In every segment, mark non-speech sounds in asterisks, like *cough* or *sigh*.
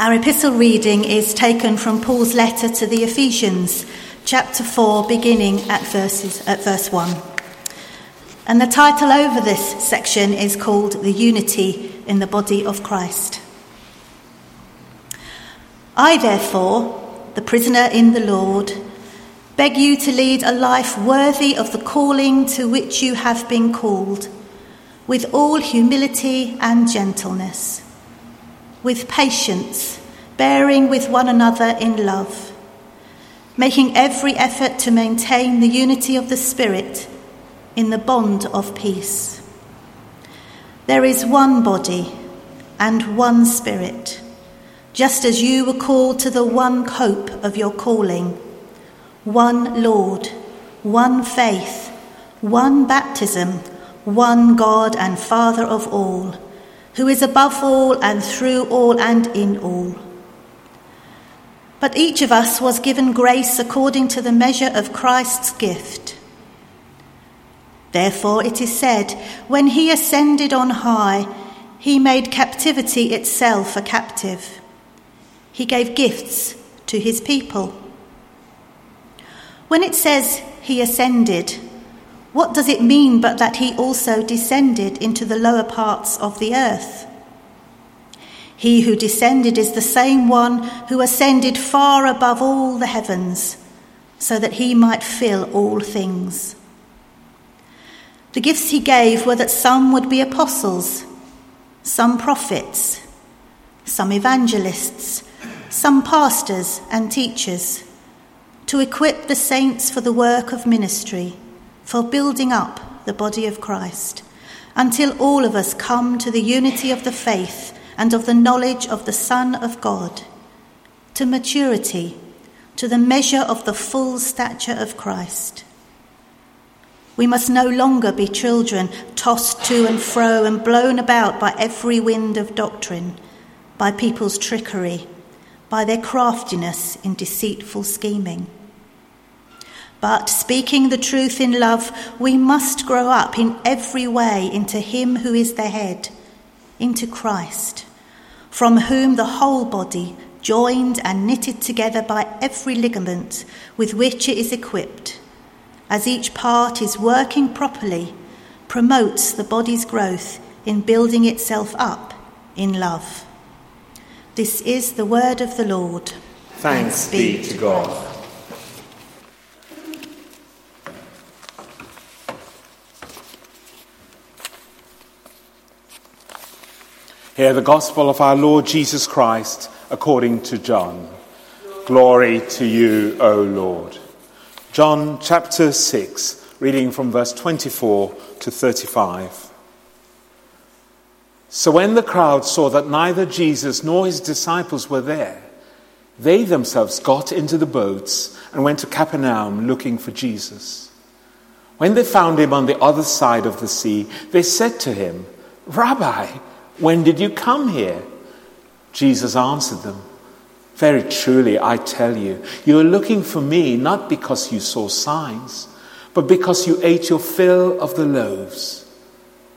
Our epistle reading is taken from Paul's letter to the Ephesians, chapter 4, beginning at, verses, at verse 1. And the title over this section is called The Unity in the Body of Christ. I, therefore, the prisoner in the Lord, beg you to lead a life worthy of the calling to which you have been called, with all humility and gentleness with patience, bearing with one another in love, making every effort to maintain the unity of the Spirit in the bond of peace. There is one body and one Spirit, just as you were called to the one hope of your calling one Lord, one faith, one baptism, one God and Father of all who is above all and through all and in all. But each of us was given grace according to the measure of Christ's gift. Therefore, it is said, when he ascended on high, he made captivity itself a captive. He gave gifts to his people. When it says he ascended, what does it mean but that he also descended into the lower parts of the earth? He who descended is the same one who ascended far above all the heavens, so that he might fill all things. The gifts he gave were that some would be apostles, some prophets, some evangelists, some pastors and teachers, to equip the saints for the work of ministry for building up the body of Christ until all of us come to the unity of the faith and of the knowledge of the Son of God, to maturity, to the measure of the full stature of Christ. We must no longer be children tossed to and fro and blown about by every wind of doctrine, by people's trickery, by their craftiness in deceitful scheming. But speaking the truth in love, we must grow up in every way into Him who is the head, into Christ, from whom the whole body, joined and knitted together by every ligament with which it is equipped, as each part is working properly, promotes the body's growth in building itself up in love. This is the word of the Lord. Thanks, be to God. Hear the gospel of our Lord Jesus Christ according to John. Glory to you, O Lord. John chapter 6, reading from verse 24 to 35. So when the crowd saw that neither Jesus nor his disciples were there, they themselves got into the boats and went to Capernaum looking for Jesus. When they found him on the other side of the sea, they said to him, Rabbi, when did you come here? Jesus answered them, Very truly, I tell you, you are looking for me not because you saw signs, but because you ate your fill of the loaves.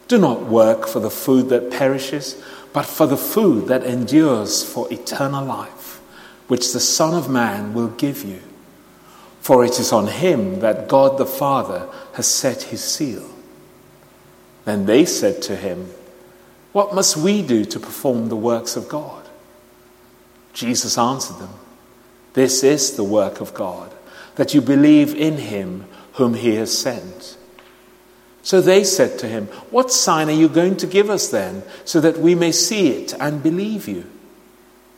Do not work for the food that perishes, but for the food that endures for eternal life, which the Son of Man will give you. For it is on him that God the Father has set his seal. Then they said to him, what must we do to perform the works of God? Jesus answered them, This is the work of God, that you believe in him whom he has sent. So they said to him, What sign are you going to give us then, so that we may see it and believe you?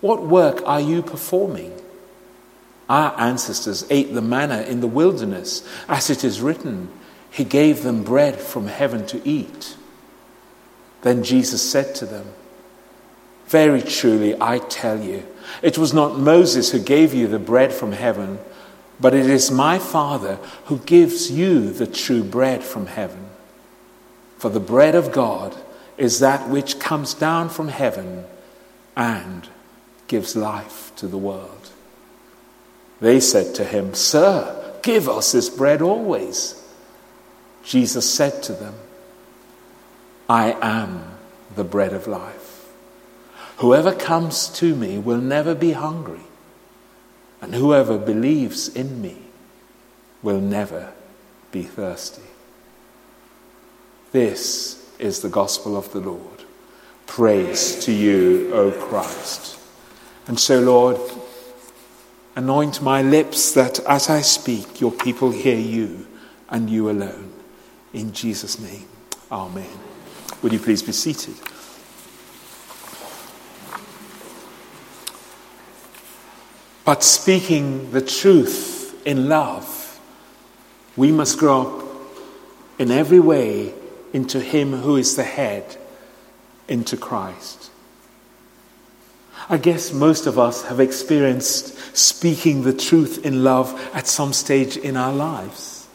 What work are you performing? Our ancestors ate the manna in the wilderness, as it is written, He gave them bread from heaven to eat. Then Jesus said to them, Very truly, I tell you, it was not Moses who gave you the bread from heaven, but it is my Father who gives you the true bread from heaven. For the bread of God is that which comes down from heaven and gives life to the world. They said to him, Sir, give us this bread always. Jesus said to them, I am the bread of life. Whoever comes to me will never be hungry, and whoever believes in me will never be thirsty. This is the gospel of the Lord. Praise to you, O Christ. And so, Lord, anoint my lips that as I speak, your people hear you and you alone. In Jesus' name, Amen. Would you please be seated? But speaking the truth in love, we must grow up in every way into Him who is the head, into Christ. I guess most of us have experienced speaking the truth in love at some stage in our lives.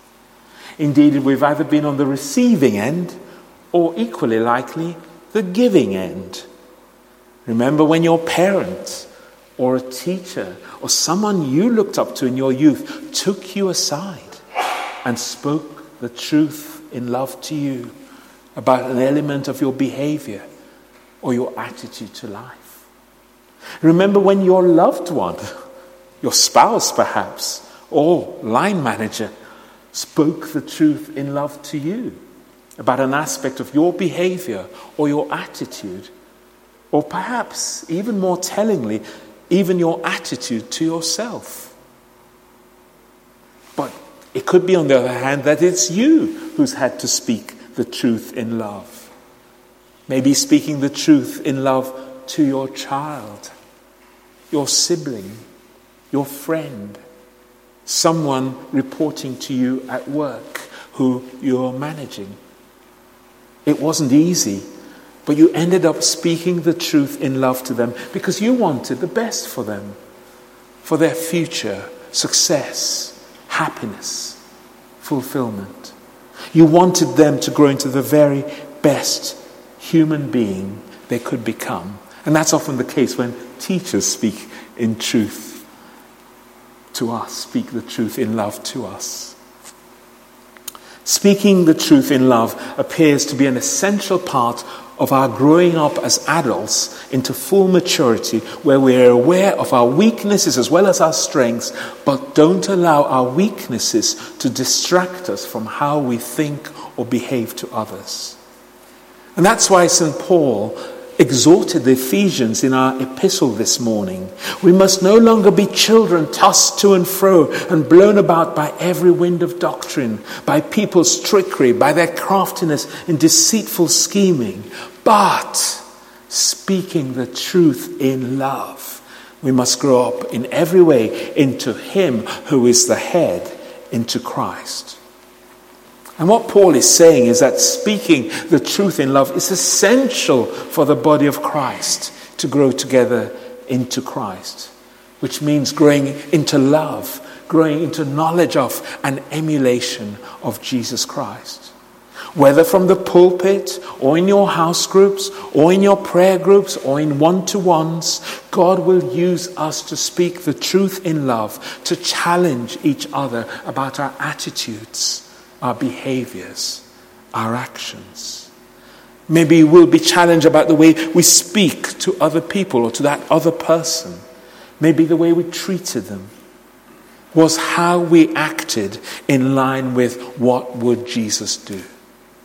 Indeed, we've either been on the receiving end or equally likely the giving end. Remember when your parent or a teacher or someone you looked up to in your youth took you aside and spoke the truth in love to you about an element of your behavior or your attitude to life. Remember when your loved one, your spouse perhaps, or line manager spoke the truth in love to you about an aspect of your behavior or your attitude, or perhaps even more tellingly, even your attitude to yourself. But it could be, on the other hand, that it's you who's had to speak the truth in love. Maybe speaking the truth in love to your child, your sibling, your friend, someone reporting to you at work who you're managing. It wasn't easy but you ended up speaking the truth in love to them because you wanted the best for them, for their future success, happiness, fulfillment. You wanted them to grow into the very best human being they could become. And that's often the case when teachers speak in truth to us, speak the truth in love to us. Speaking the truth in love appears to be an essential part of our growing up as adults into full maturity, where we are aware of our weaknesses as well as our strengths, but don't allow our weaknesses to distract us from how we think or behave to others. And that's why St. Paul exhorted the Ephesians in our epistle this morning. We must no longer be children tossed to and fro and blown about by every wind of doctrine, by people's trickery, by their craftiness and deceitful scheming, but speaking the truth in love. We must grow up in every way into Him who is the head, into Christ. And what Paul is saying is that speaking the truth in love is essential for the body of Christ to grow together into Christ, which means growing into love, growing into knowledge of and emulation of Jesus Christ. Whether from the pulpit or in your house groups or in your prayer groups or in one to ones, God will use us to speak the truth in love, to challenge each other about our attitudes our behaviors, our actions. Maybe we'll be challenged about the way we speak to other people or to that other person. Maybe the way we treated them was how we acted in line with what would Jesus do.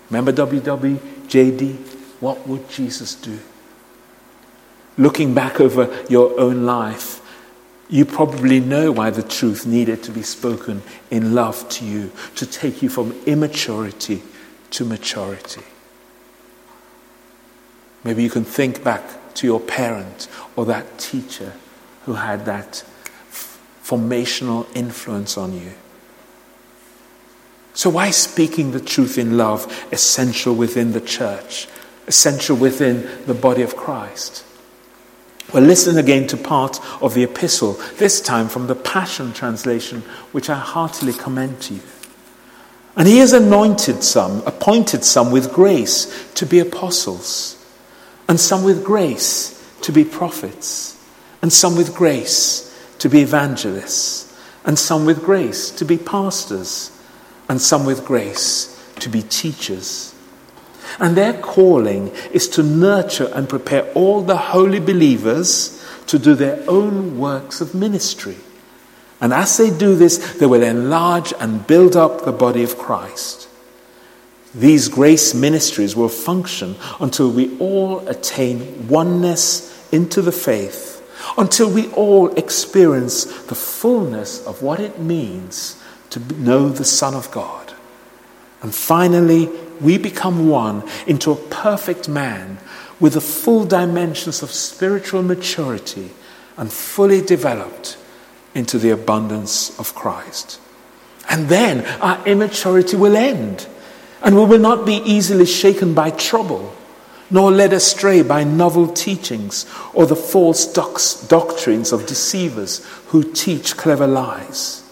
Remember WWJD? What would Jesus do? Looking back over your own life, you probably know why the truth needed to be spoken in love to you, to take you from immaturity to maturity. Maybe you can think back to your parent or that teacher who had that formational influence on you. So, why speaking the truth in love essential within the church, essential within the body of Christ? Well, listen again to part of the epistle, this time from the Passion Translation, which I heartily commend to you. And he has anointed some, appointed some with grace to be apostles, and some with grace to be prophets, and some with grace to be evangelists, and some with grace to be pastors, and some with grace to be teachers And their calling is to nurture and prepare all the holy believers to do their own works of ministry. And as they do this, they will enlarge and build up the body of Christ. These grace ministries will function until we all attain oneness into the faith, until we all experience the fullness of what it means to know the Son of God. And finally, we become one into a perfect man with the full dimensions of spiritual maturity and fully developed into the abundance of Christ. And then our immaturity will end, and we will not be easily shaken by trouble, nor led astray by novel teachings or the false doctrines of deceivers who teach clever lies.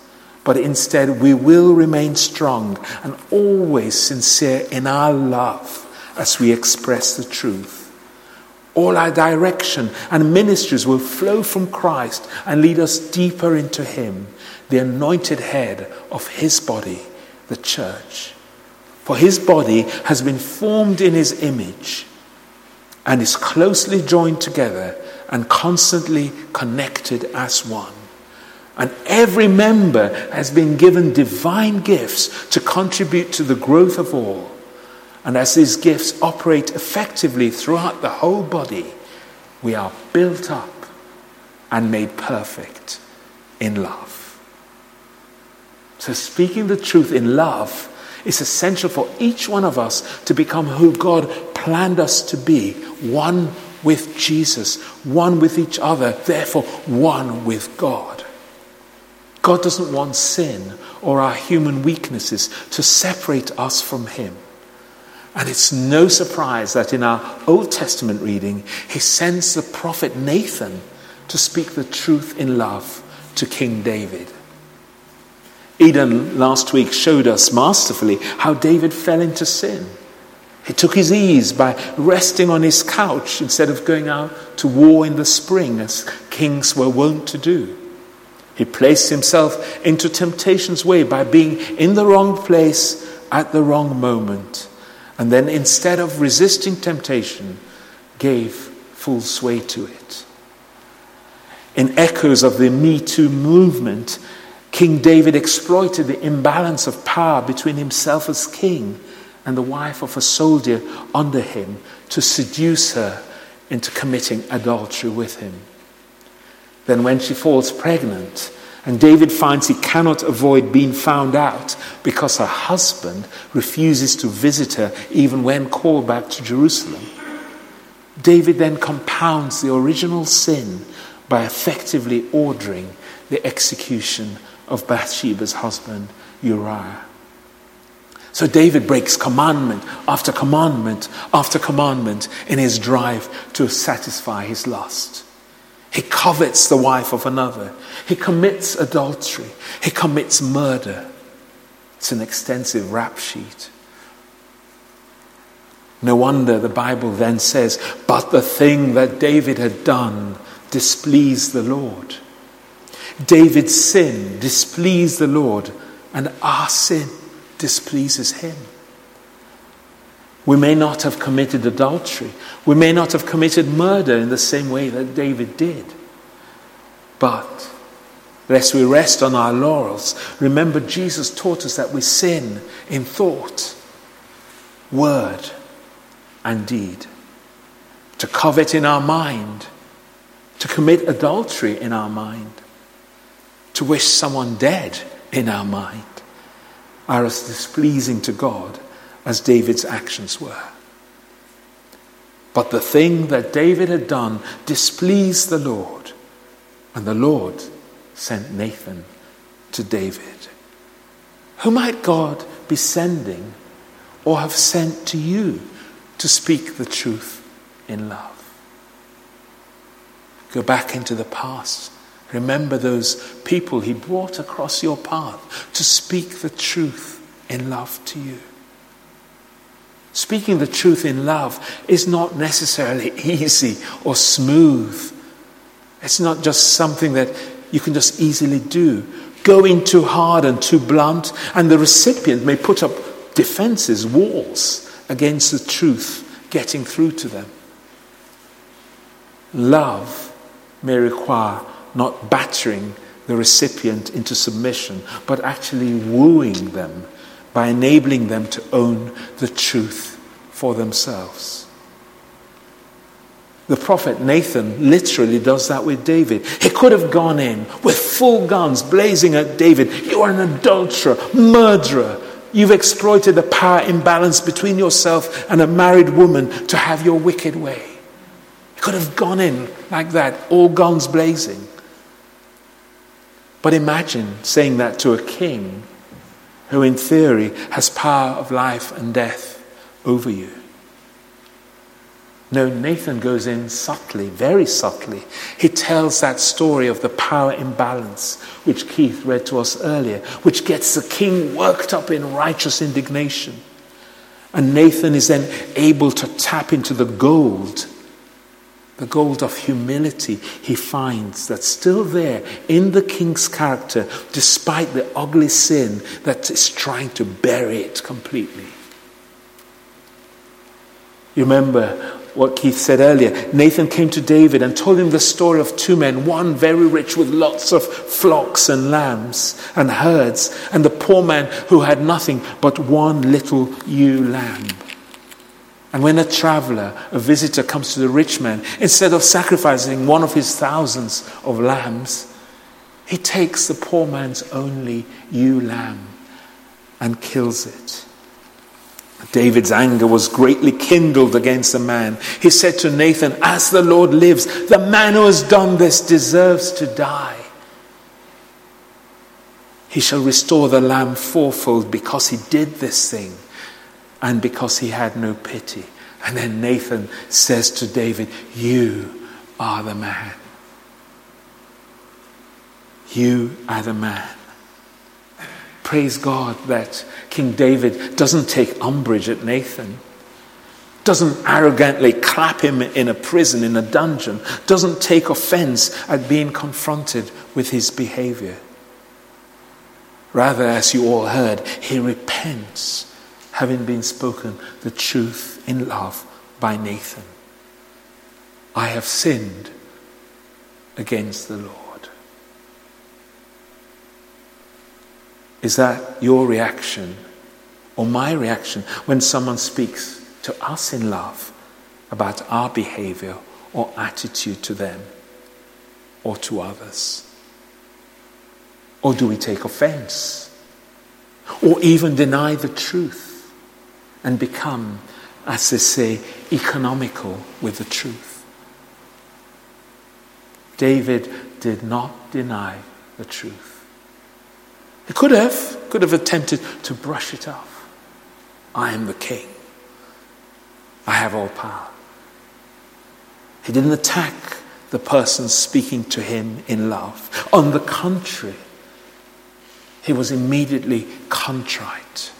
But instead, we will remain strong and always sincere in our love as we express the truth. All our direction and ministries will flow from Christ and lead us deeper into Him, the anointed head of His body, the church. For His body has been formed in His image and is closely joined together and constantly connected as one. And every member has been given divine gifts to contribute to the growth of all. And as these gifts operate effectively throughout the whole body, we are built up and made perfect in love. So, speaking the truth in love is essential for each one of us to become who God planned us to be one with Jesus, one with each other, therefore, one with God. God doesn't want sin or our human weaknesses to separate us from Him. And it's no surprise that in our Old Testament reading, He sends the prophet Nathan to speak the truth in love to King David. Eden last week showed us masterfully how David fell into sin. He took his ease by resting on his couch instead of going out to war in the spring as kings were wont to do. He placed himself into temptation's way by being in the wrong place at the wrong moment. And then instead of resisting temptation, gave full sway to it. In echoes of the Me Too movement, King David exploited the imbalance of power between himself as king and the wife of a soldier under him to seduce her into committing adultery with him. Then, when she falls pregnant, and David finds he cannot avoid being found out because her husband refuses to visit her even when called back to Jerusalem. David then compounds the original sin by effectively ordering the execution of Bathsheba's husband, Uriah. So David breaks commandment after commandment after commandment in his drive to satisfy his lust. He covets the wife of another. He commits adultery. He commits murder. It's an extensive rap sheet. No wonder the Bible then says, But the thing that David had done displeased the Lord. David's sin displeased the Lord, and our sin displeases him. We may not have committed adultery. We may not have committed murder in the same way that David did. But, lest we rest on our laurels, remember Jesus taught us that we sin in thought, word, and deed. To covet in our mind, to commit adultery in our mind, to wish someone dead in our mind, are as displeasing to God as David's actions were. But the thing that David had done displeased the Lord, and the Lord sent Nathan to David. Who might God be sending or have sent to you to speak the truth in love? Go back into the past. Remember those people he brought across your path to speak the truth in love to you. Speaking the truth in love is not necessarily *laughs* easy or smooth. It's not just something that you can just easily do. Going too hard and too blunt, and the recipient may put up defenses, walls against the truth getting through to them. Love may require not battering the recipient into submission, but actually wooing them by enabling them to own the truth for themselves. The prophet Nathan literally does that with David. He could have gone in with full guns blazing at David. You are an adulterer, murderer. You've exploited the power imbalance between yourself and a married woman to have your wicked way. He could have gone in like that, all guns blazing. But imagine saying that to a king who, in theory, has power of life and death over you. No, Nathan goes in subtly, very subtly. He tells that story of the power imbalance, which Keith read to us earlier, which gets the king worked up in righteous indignation. And Nathan is then able to tap into the gold, the gold of humility he finds that's still there in the king's character, despite the ugly sin that is trying to bury it completely. You remember what Keith said earlier. Nathan came to David and told him the story of two men, one very rich with lots of flocks and lambs and herds, and the poor man who had nothing but one little ewe lamb. And when a traveler, a visitor, comes to the rich man, instead of sacrificing one of his thousands of lambs, he takes the poor man's only ewe lamb and kills it. David's anger was greatly kindled against the man. He said to Nathan, As the Lord lives, the man who has done this deserves to die. He shall restore the lamb fourfold because he did this thing and because he had no pity. And then Nathan says to David, You are the man. You are the man. Praise God that King David doesn't take umbrage at Nathan, doesn't arrogantly clap him in a prison, in a dungeon, doesn't take offense at being confronted with his behavior. Rather, as you all heard, he repents, having been spoken the truth in love by Nathan. I have sinned against the Lord. Is that your reaction or my reaction when someone speaks to us in love about our behavior or attitude to them or to others? Or do we take offense? Or even deny the truth and become, as they say, economical with the truth? David did not deny the truth. He could have, could have attempted to brush it off. I am the king. I have all power. He didn't attack the person speaking to him in love. On the contrary, he was immediately contrite.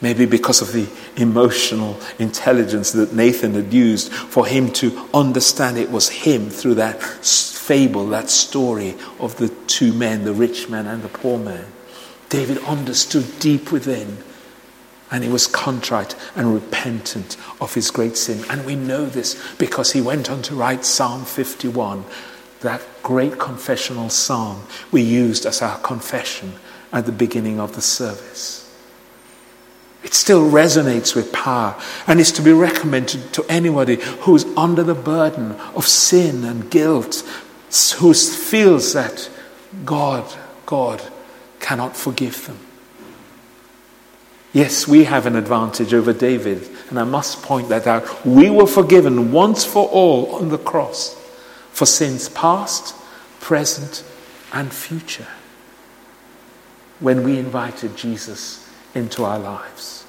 Maybe because of the emotional intelligence that Nathan had used for him to understand it was him through that fable, that story of the two men, the rich man and the poor man. David understood deep within, and he was contrite and repentant of his great sin. And we know this because he went on to write Psalm 51, that great confessional psalm we used as our confession at the beginning of the service. It still resonates with power and is to be recommended to anybody who is under the burden of sin and guilt, who feels that God, God cannot forgive them. Yes, we have an advantage over David, and I must point that out. We were forgiven once for all on the cross for sins past, present, and future when we invited Jesus into our lives.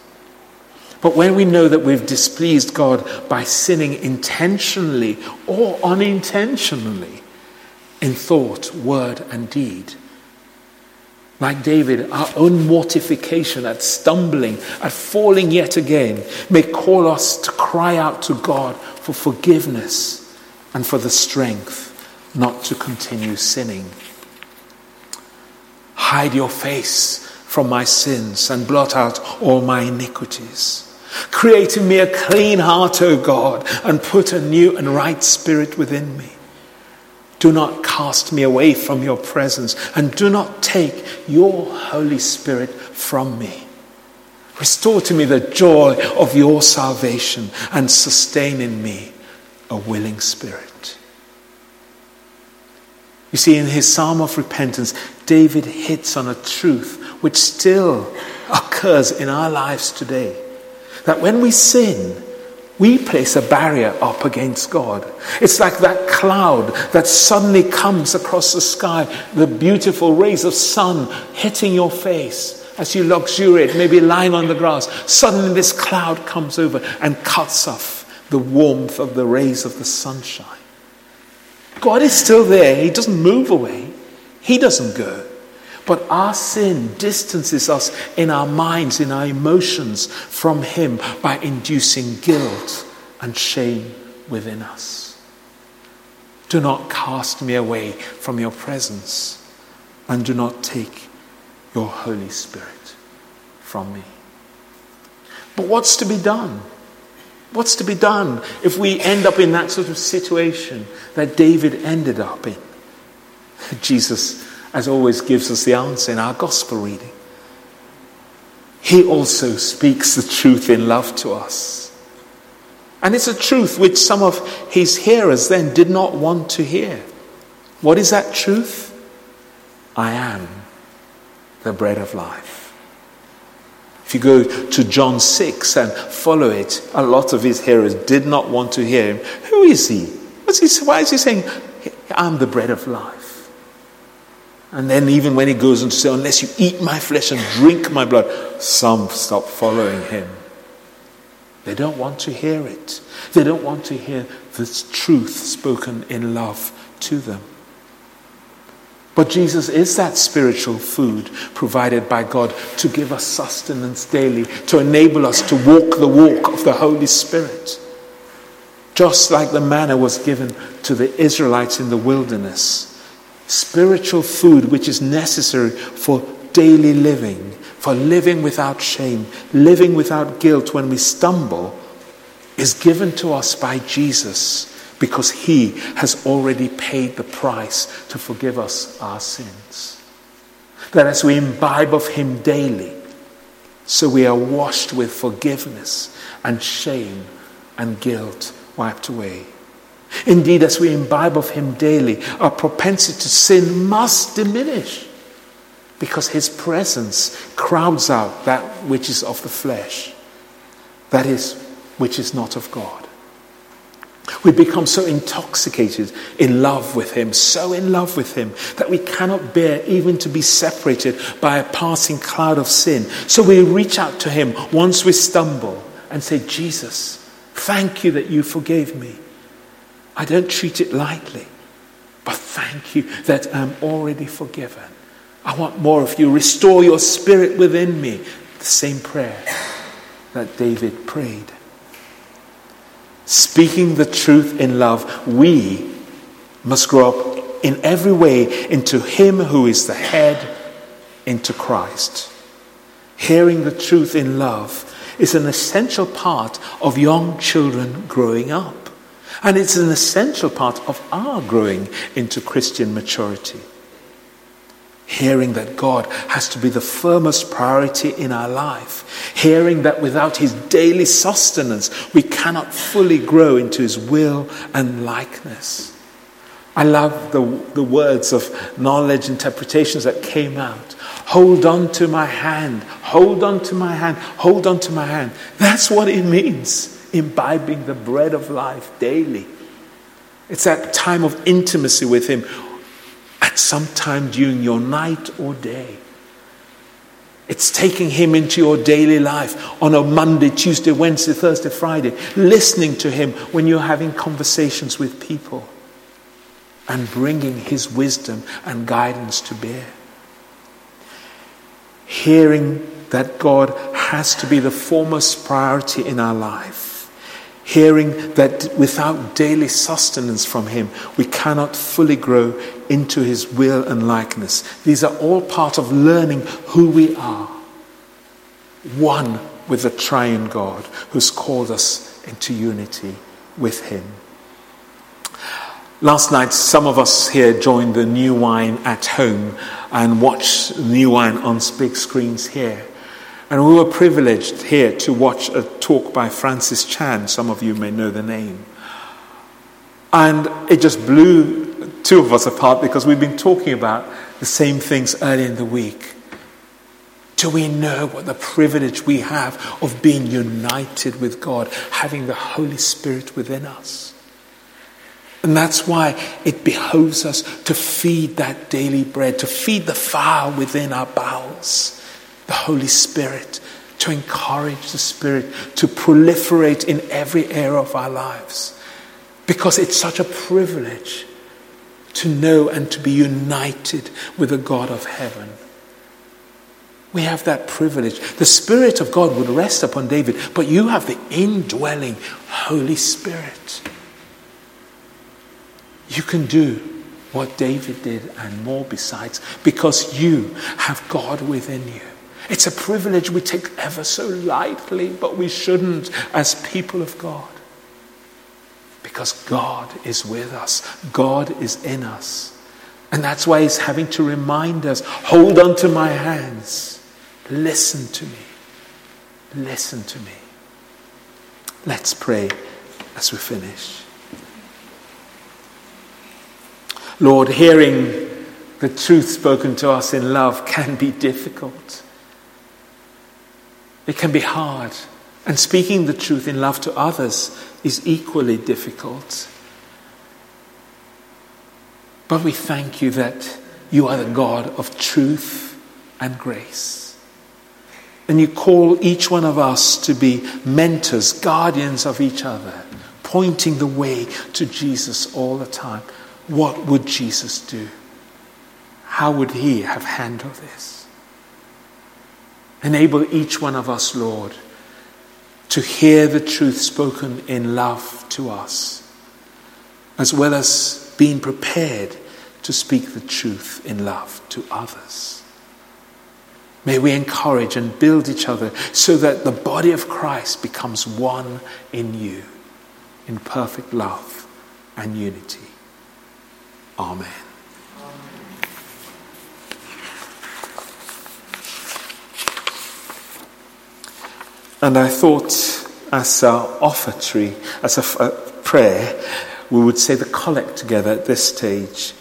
But when we know that we've displeased God by sinning intentionally or unintentionally, in thought, word, and deed. Like David, our own mortification at stumbling, at falling yet again, may call us to cry out to God for forgiveness and for the strength not to continue sinning. Hide your face from my sins and blot out all my iniquities. Create in me a clean heart, O God, and put a new and right spirit within me. Do not cast me away from your presence, and do not take your Holy Spirit from me. Restore to me the joy of your salvation and sustain in me a willing spirit. You see, in his psalm of repentance, David hits on a truth which still occurs in our lives today. That when we sin, we place a barrier up against God. It's like that cloud that suddenly comes across the sky, the beautiful rays of sun hitting your face as you luxuriate, maybe lying on the grass. Suddenly, this cloud comes over and cuts off the warmth of the rays of the sunshine. God is still there, He doesn't move away, He doesn't go. But our sin distances us in our minds, in our emotions from Him by inducing guilt and shame within us. Do not cast me away from your presence, and do not take your Holy Spirit from me. But what's to be done? What's to be done if we end up in that sort of situation that David ended up in? *laughs* Jesus as always, gives us the answer in our gospel reading. He also speaks the truth in love to us. And it's a truth which some of his hearers then did not want to hear. What is that truth? I am the bread of life. If you go to John 6 and follow it, a lot of his hearers did not want to hear him. Who is he? He why is he saying, I'm the bread of life? And then, even when he goes on to say, Unless you eat my flesh and drink my blood, some stop following him. They don't want to hear it. They don't want to hear this truth spoken in love to them. But Jesus is that spiritual food provided by God to give us sustenance daily, to enable us to walk the walk of the Holy Spirit. Just like the manna was given to the Israelites in the wilderness spiritual food which is necessary for daily living, for living without shame, living without guilt when we stumble, is given to us by Jesus because he has already paid the price to forgive us our sins. That as we imbibe of him daily, so we are washed with forgiveness and shame and guilt wiped away. Indeed, as we imbibe of Him daily, our propensity to sin must diminish because His presence crowds out that which is of the flesh, that is, which is not of God. We become so intoxicated in love with Him, so in love with Him, that we cannot bear even to be separated by a passing cloud of sin. So we reach out to Him once we stumble and say, Jesus, thank you that you forgave me. I don't treat it lightly. But thank you that I'm already forgiven. I want more of you. Restore your spirit within me. The same prayer that David prayed. Speaking the truth in love, we must grow up in every way into Him who is the head, into Christ. Hearing the truth in love is an essential part of young children growing up. And it's an essential part of our growing into Christian maturity. Hearing that God has to be the firmest priority in our life. Hearing that without His daily sustenance, we cannot fully grow into His will and likeness. I love the, the words of knowledge interpretations that came out. Hold on to my hand, hold on to my hand, hold on to my hand. That's what it means imbibing the bread of life daily. It's that time of intimacy with Him at some time during your night or day. It's taking Him into your daily life on a Monday, Tuesday, Wednesday, Thursday, Friday, listening to Him when you're having conversations with people and bringing His wisdom and guidance to bear. Hearing that God has to be the foremost priority in our life hearing that without daily sustenance from Him, we cannot fully grow into his will and likeness. These are all part of learning who we are. One with the triune God who's called us into unity with him. Last night, some of us here joined the New Wine at home and watched New Wine on big screens here. And we were privileged here to watch a talk by Francis Chan. Some of you may know the name. And it just blew two of us apart because we've been talking about the same things earlier in the week. Do we know what the privilege we have of being united with God, having the Holy Spirit within us? And that's why it behoves us to feed that daily bread, to feed the fire within our bowels, the Holy Spirit, to encourage the Spirit to proliferate in every area of our lives. Because it's such a privilege to know and to be united with the God of heaven. We have that privilege. The Spirit of God would rest upon David, but you have the indwelling Holy Spirit. You can do what David did and more besides because you have God within you. It's a privilege we take ever so lightly, but we shouldn't as people of God. Because God is with us, God is in us. And that's why He's having to remind us hold on to my hands, listen to me, listen to me. Let's pray as we finish. Lord, hearing the truth spoken to us in love can be difficult. It can be hard. And speaking the truth in love to others is equally difficult. But we thank you that you are the God of truth and grace. And you call each one of us to be mentors, guardians of each other, pointing the way to Jesus all the time. What would Jesus do? How would he have handled this? Enable each one of us, Lord, to hear the truth spoken in love to us, as well as being prepared to speak the truth in love to others. May we encourage and build each other so that the body of Christ becomes one in you, in perfect love and unity. Amen. And I thought, as our offertory, as a, a prayer, we would say the collect together at this stage.